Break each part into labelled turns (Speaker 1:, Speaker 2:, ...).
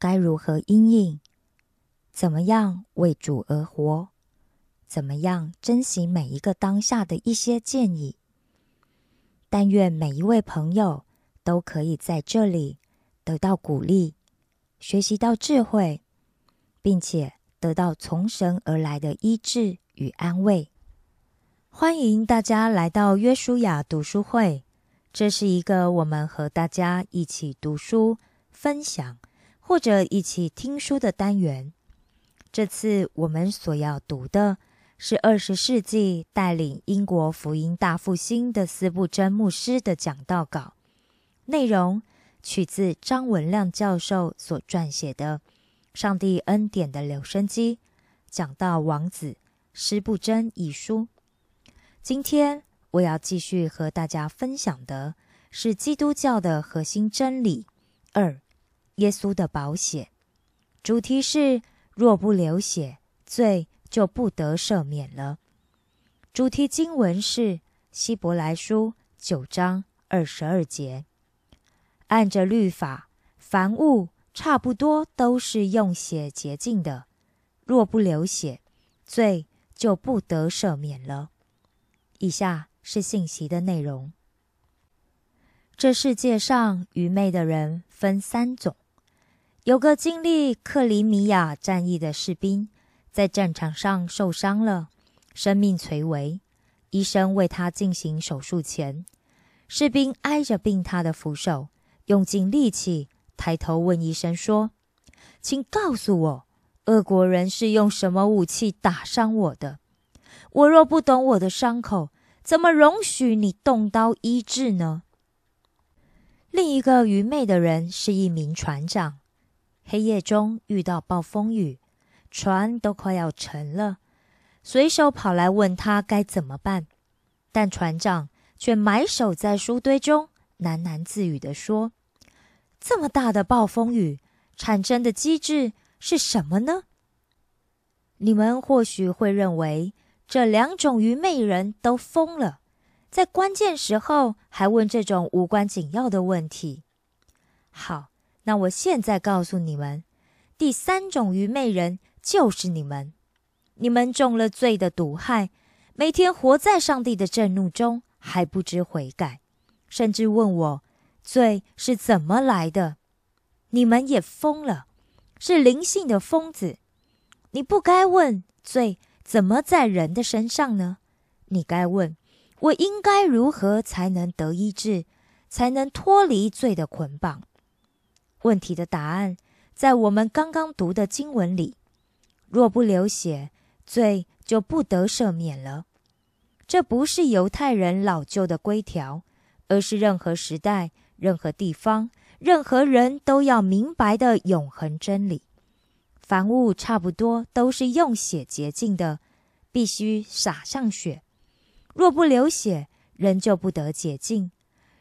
Speaker 1: 该如何应应，怎么样为主而活，怎么样珍惜每一个当下的一些建议。但愿每一位朋友都可以在这里得到鼓励，学习到智慧，并且得到从神而来的医治。与安慰，欢迎大家来到约书亚读书会。这是一个我们和大家一起读书、分享或者一起听书的单元。这次我们所要读的是二十世纪带领英国福音大复兴的斯布真牧师的讲道稿，内容取自张文亮教授所撰写的《上帝恩典的留声机》讲道王子。师不真一书。今天我要继续和大家分享的是基督教的核心真理二：耶稣的宝血。主题是若不流血，罪就不得赦免了。主题经文是希伯来书九章二十二节。按着律法，凡物差不多都是用血洁净的。若不流血，罪。就不得赦免了。以下是信息的内容：这世界上愚昧的人分三种。有个经历克里米亚战役的士兵，在战场上受伤了，生命垂危。医生为他进行手术前，士兵挨着病榻的扶手，用尽力气抬头问医生说：“请告诉我。”俄国人是用什么武器打伤我的？我若不懂我的伤口，怎么容许你动刀医治呢？另一个愚昧的人是一名船长，黑夜中遇到暴风雨，船都快要沉了，随手跑来问他该怎么办，但船长却埋首在书堆中，喃喃自语地说：“这么大的暴风雨产生的机制。”是什么呢？你们或许会认为这两种愚昧人都疯了，在关键时候还问这种无关紧要的问题。好，那我现在告诉你们，第三种愚昧人就是你们。你们中了罪的毒害，每天活在上帝的震怒中，还不知悔改，甚至问我罪是怎么来的。你们也疯了。是灵性的疯子，你不该问罪怎么在人的身上呢？你该问我应该如何才能得医治，才能脱离罪的捆绑？问题的答案在我们刚刚读的经文里。若不流血，罪就不得赦免了。这不是犹太人老旧的规条，而是任何时代、任何地方。任何人都要明白的永恒真理：凡物差不多都是用血洁净的，必须洒上血。若不流血，人就不得洁净。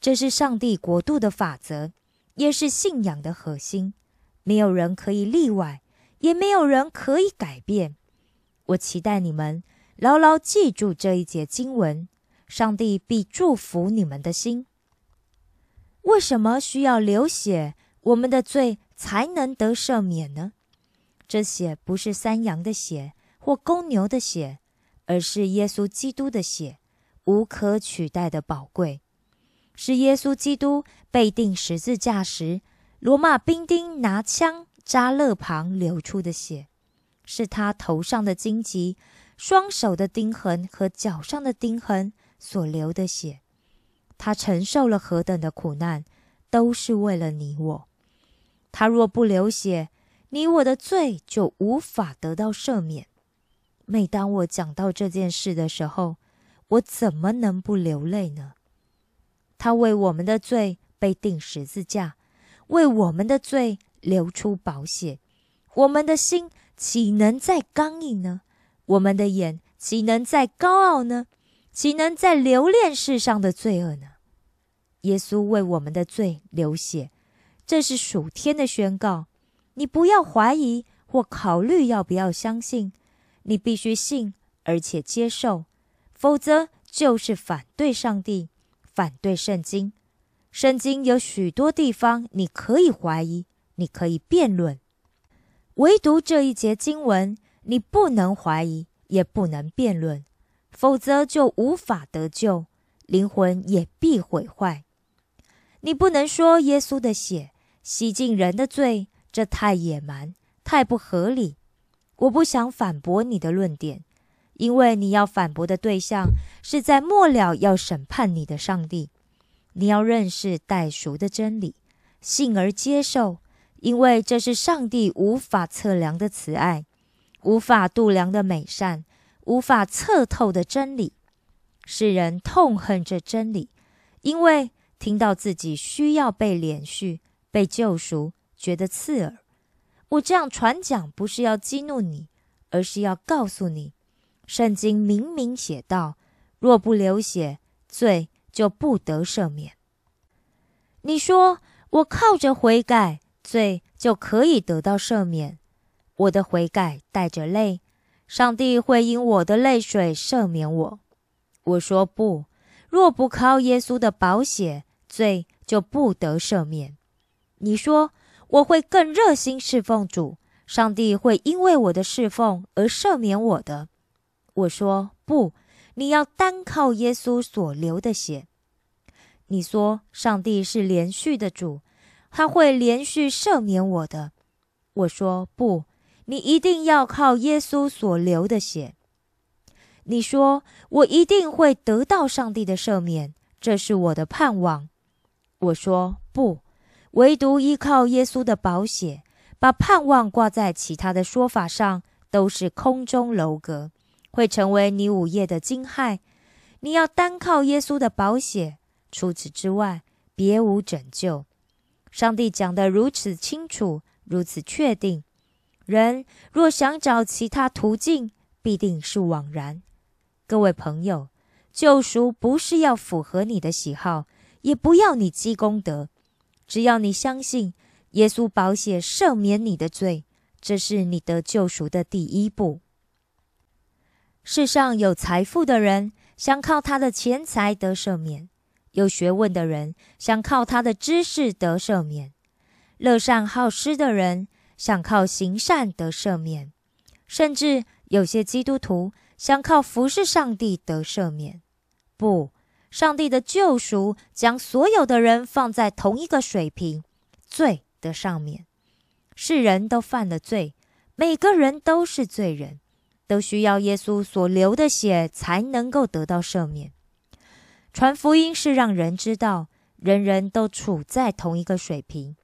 Speaker 1: 这是上帝国度的法则，也是信仰的核心。没有人可以例外，也没有人可以改变。我期待你们牢牢记住这一节经文，上帝必祝福你们的心。为什么需要流血，我们的罪才能得赦免呢？这血不是山羊的血或公牛的血，而是耶稣基督的血，无可取代的宝贵。是耶稣基督被钉十字架时，罗马兵丁拿枪扎肋旁流出的血，是他头上的荆棘、双手的钉痕和脚上的钉痕所流的血。他承受了何等的苦难，都是为了你我。他若不流血，你我的罪就无法得到赦免。每当我讲到这件事的时候，我怎么能不流泪呢？他为我们的罪被钉十字架，为我们的罪流出宝血。我们的心岂能再刚硬呢？我们的眼岂能再高傲呢？岂能再留恋世上的罪恶呢？耶稣为我们的罪流血，这是属天的宣告。你不要怀疑或考虑要不要相信，你必须信而且接受，否则就是反对上帝。反对圣经，圣经有许多地方你可以怀疑，你可以辩论，唯独这一节经文你不能怀疑，也不能辩论，否则就无法得救，灵魂也必毁坏。你不能说耶稣的血洗净人的罪，这太野蛮，太不合理。我不想反驳你的论点。因为你要反驳的对象是在末了要审判你的上帝，你要认识代赎的真理，信而接受，因为这是上帝无法测量的慈爱，无法度量的美善，无法测透的真理。世人痛恨这真理，因为听到自己需要被连续、被救赎，觉得刺耳。我这样传讲不是要激怒你，而是要告诉你。圣经明明写道：“若不流血，罪就不得赦免。”你说我靠着悔改，罪就可以得到赦免？我的悔改带着泪，上帝会因我的泪水赦免我。我说不，若不靠耶稣的宝血，罪就不得赦免。你说我会更热心侍奉主，上帝会因为我的侍奉而赦免我的。我说不，你要单靠耶稣所流的血。你说上帝是连续的主，他会连续赦免我的。我说不，你一定要靠耶稣所流的血。你说我一定会得到上帝的赦免，这是我的盼望。我说不，唯独依靠耶稣的宝血，把盼望挂在其他的说法上，都是空中楼阁。会成为你午夜的惊骇。你要单靠耶稣的宝血，除此之外别无拯救。上帝讲得如此清楚，如此确定，人若想找其他途径，必定是枉然。各位朋友，救赎不是要符合你的喜好，也不要你积功德，只要你相信耶稣宝血赦免你的罪，这是你得救赎的第一步。世上有财富的人想靠他的钱财得赦免，有学问的人想靠他的知识得赦免，乐善好施的人想靠行善得赦免，甚至有些基督徒想靠服侍上帝得赦免。不，上帝的救赎将所有的人放在同一个水平，罪的上面。世人都犯了罪，每个人都是罪人。都需要耶稣所流的血才能够得到赦免。传福音是让人知道，人人都处在同一个水平，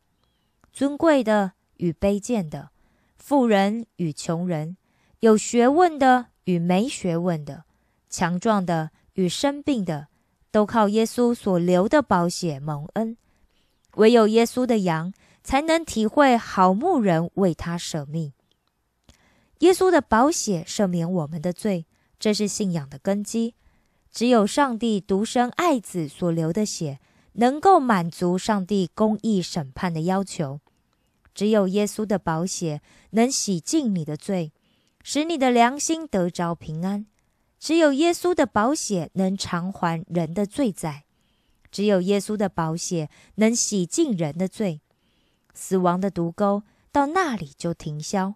Speaker 1: 尊贵的与卑贱的，富人与穷人，有学问的与没学问的，强壮的与生病的，都靠耶稣所流的宝血蒙恩。唯有耶稣的羊才能体会好牧人为他舍命。耶稣的宝血赦免我们的罪，这是信仰的根基。只有上帝独生爱子所流的血，能够满足上帝公义审判的要求。只有耶稣的宝血能洗净你的罪，使你的良心得着平安。只有耶稣的宝血能偿还人的罪债，只有耶稣的宝血能洗净人的罪。死亡的毒钩到那里就停消，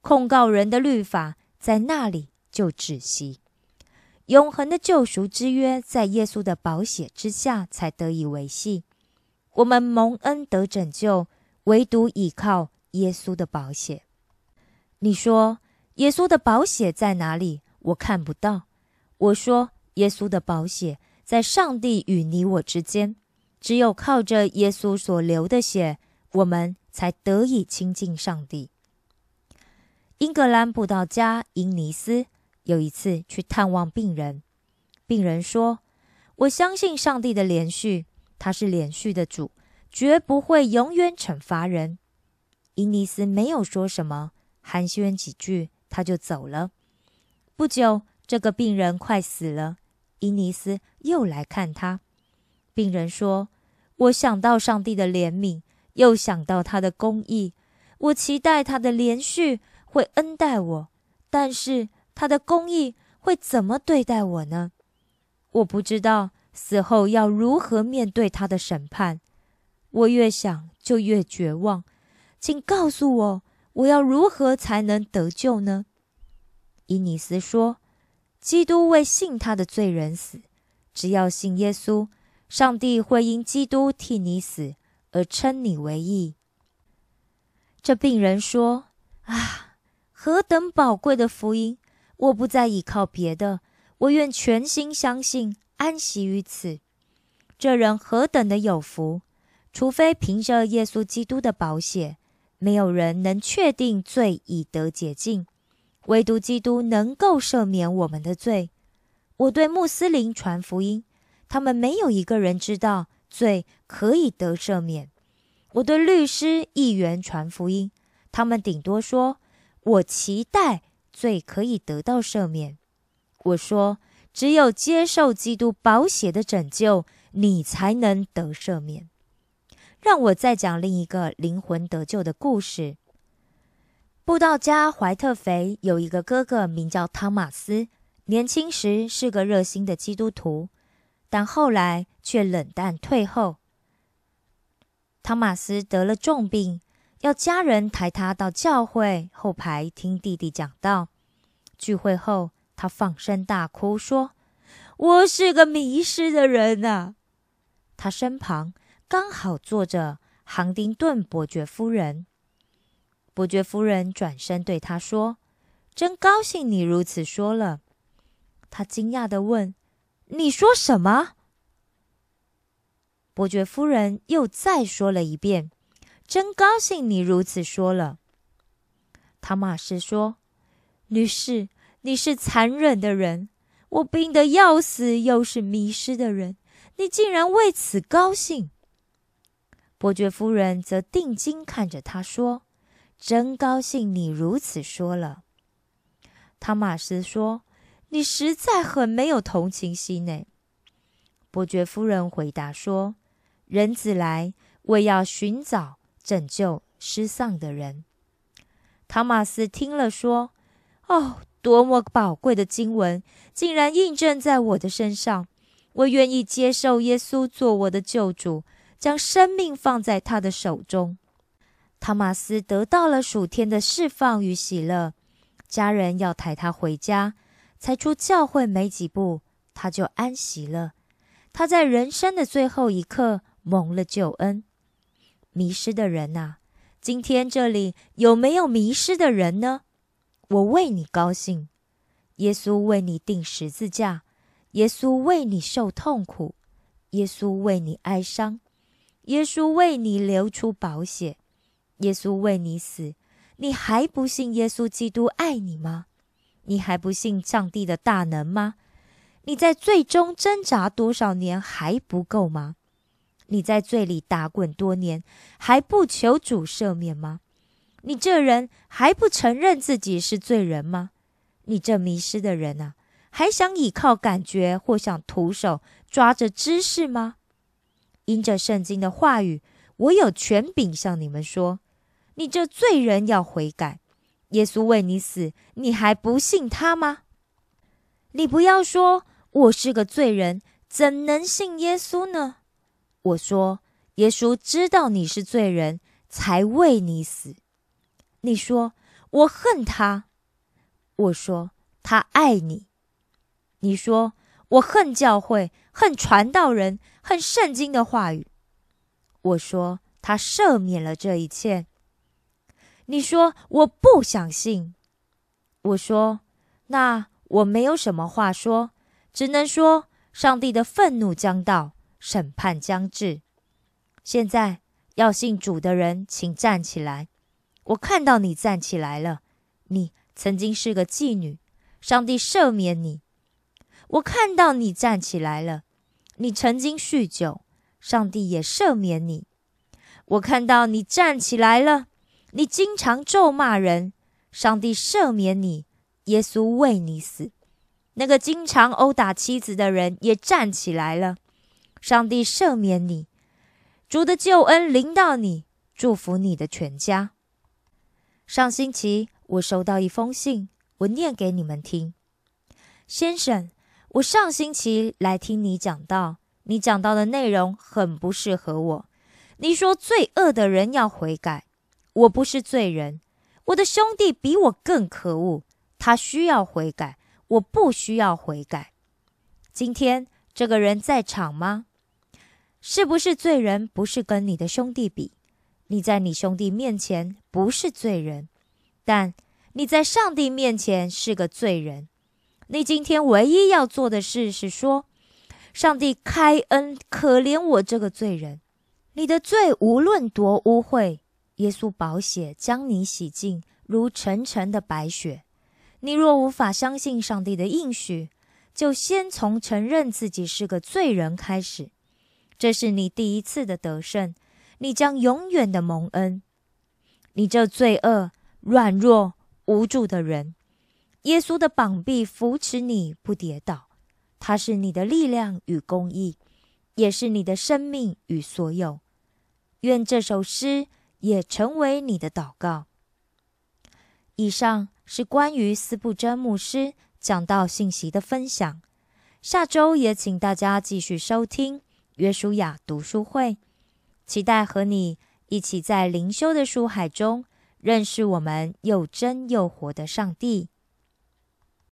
Speaker 1: 控告人的律法在那里就止息。永恒的救赎之约在耶稣的宝血之下才得以维系。我们蒙恩得拯救，唯独倚靠耶稣的宝血。你说耶稣的宝血在哪里？我看不到。我说耶稣的宝血在上帝与你我之间，只有靠着耶稣所流的血，我们才得以亲近上帝。英格兰布道家英尼斯。有一次去探望病人，病人说：“我相信上帝的连续，他是连续的主，绝不会永远惩罚人。”英尼斯没有说什么，寒暄几句，他就走了。不久，这个病人快死了，英尼斯又来看他。病人说：“我想到上帝的怜悯，又想到他的公义，我期待他的连续会恩待我，但是……”他的公义会怎么对待我呢？我不知道死后要如何面对他的审判。我越想就越绝望。请告诉我，我要如何才能得救呢？伊尼斯说：“基督为信他的罪人死，只要信耶稣，上帝会因基督替你死而称你为义。”这病人说：“啊，何等宝贵的福音！”我不再依靠别的，我愿全心相信，安息于此。这人何等的有福！除非凭着耶稣基督的宝血，没有人能确定罪已得洁净，唯独基督能够赦免我们的罪。我对穆斯林传福音，他们没有一个人知道罪可以得赦免。我对律师、议员传福音，他们顶多说：“我期待。”罪可以得到赦免。我说，只有接受基督宝血的拯救，你才能得赦免。让我再讲另一个灵魂得救的故事。布道家怀特肥有一个哥哥，名叫汤马斯。年轻时是个热心的基督徒，但后来却冷淡退后。汤马斯得了重病。要家人抬他到教会后排听弟弟讲道。聚会后，他放声大哭，说：“我是个迷失的人啊！”他身旁刚好坐着杭丁顿伯爵夫人。伯爵夫人转身对他说：“真高兴你如此说了。”他惊讶的问：“你说什么？”伯爵夫人又再说了一遍。真高兴你如此说了，汤马士说：“女士，你是残忍的人，我病得要死，又是迷失的人，你竟然为此高兴。”伯爵夫人则定睛看着他说：“真高兴你如此说了。”汤马斯说：“你实在很没有同情心呢。”伯爵夫人回答说：“人子来，为要寻找。”拯救失丧的人，汤马斯听了说：“哦，多么宝贵的经文，竟然印证在我的身上！我愿意接受耶稣做我的救主，将生命放在他的手中。”汤马斯得到了属天的释放与喜乐。家人要抬他回家，才出教会没几步，他就安息了。他在人生的最后一刻蒙了救恩。迷失的人呐，今天这里有没有迷失的人呢？我为你高兴，耶稣为你钉十字架，耶稣为你受痛苦，耶稣为你哀伤，耶稣为你流出宝血，耶稣为你死。你还不信耶稣基督爱你吗？你还不信上帝的大能吗？你在最终挣扎多少年还不够吗？你在罪里打滚多年，还不求主赦免吗？你这人还不承认自己是罪人吗？你这迷失的人啊，还想倚靠感觉或想徒手抓着知识吗？因着圣经的话语，我有权柄向你们说：你这罪人要悔改。耶稣为你死，你还不信他吗？你不要说我是个罪人，怎能信耶稣呢？我说，耶稣知道你是罪人，才为你死。你说我恨他，我说他爱你。你说我恨教会，恨传道人，恨圣经的话语。我说他赦免了这一切。你说我不相信。我说那我没有什么话说，只能说上帝的愤怒将到，审判将至。现在要信主的人，请站起来。我看到你站起来了，你曾经是个妓女，上帝赦免你。我看到你站起来了，你曾经酗酒，上帝也赦免你。我看到你站起来了，你经常咒骂人，上帝赦免你，耶稣为你死。那个经常殴打妻子的人也站起来了，上帝赦免你，主的救恩临到你，祝福你的全家。上星期我收到一封信，我念给你们听。先生，我上星期来听你讲道，你讲到的内容很不适合我。你说罪恶的人要悔改，我不是罪人，我的兄弟比我更可恶，他需要悔改，我不需要悔改。今天这个人在场吗？是不是罪人？不是跟你的兄弟比。你在你兄弟面前不是罪人，但你在上帝面前是个罪人。你今天唯一要做的事是说：“上帝开恩，可怜我这个罪人。”你的罪无论多污秽，耶稣宝血将你洗净，如沉沉的白雪。你若无法相信上帝的应许，就先从承认自己是个罪人开始。这是你第一次的得胜。你将永远的蒙恩。你这罪恶、软弱、无助的人，耶稣的膀臂扶持你不跌倒，他是你的力量与公义，也是你的生命与所有。愿这首诗也成为你的祷告。以上是关于斯布真牧师讲道信息的分享。下周也请大家继续收听约书亚读书会。期待和你一起在灵修的书海中认识我们又真又活的上帝。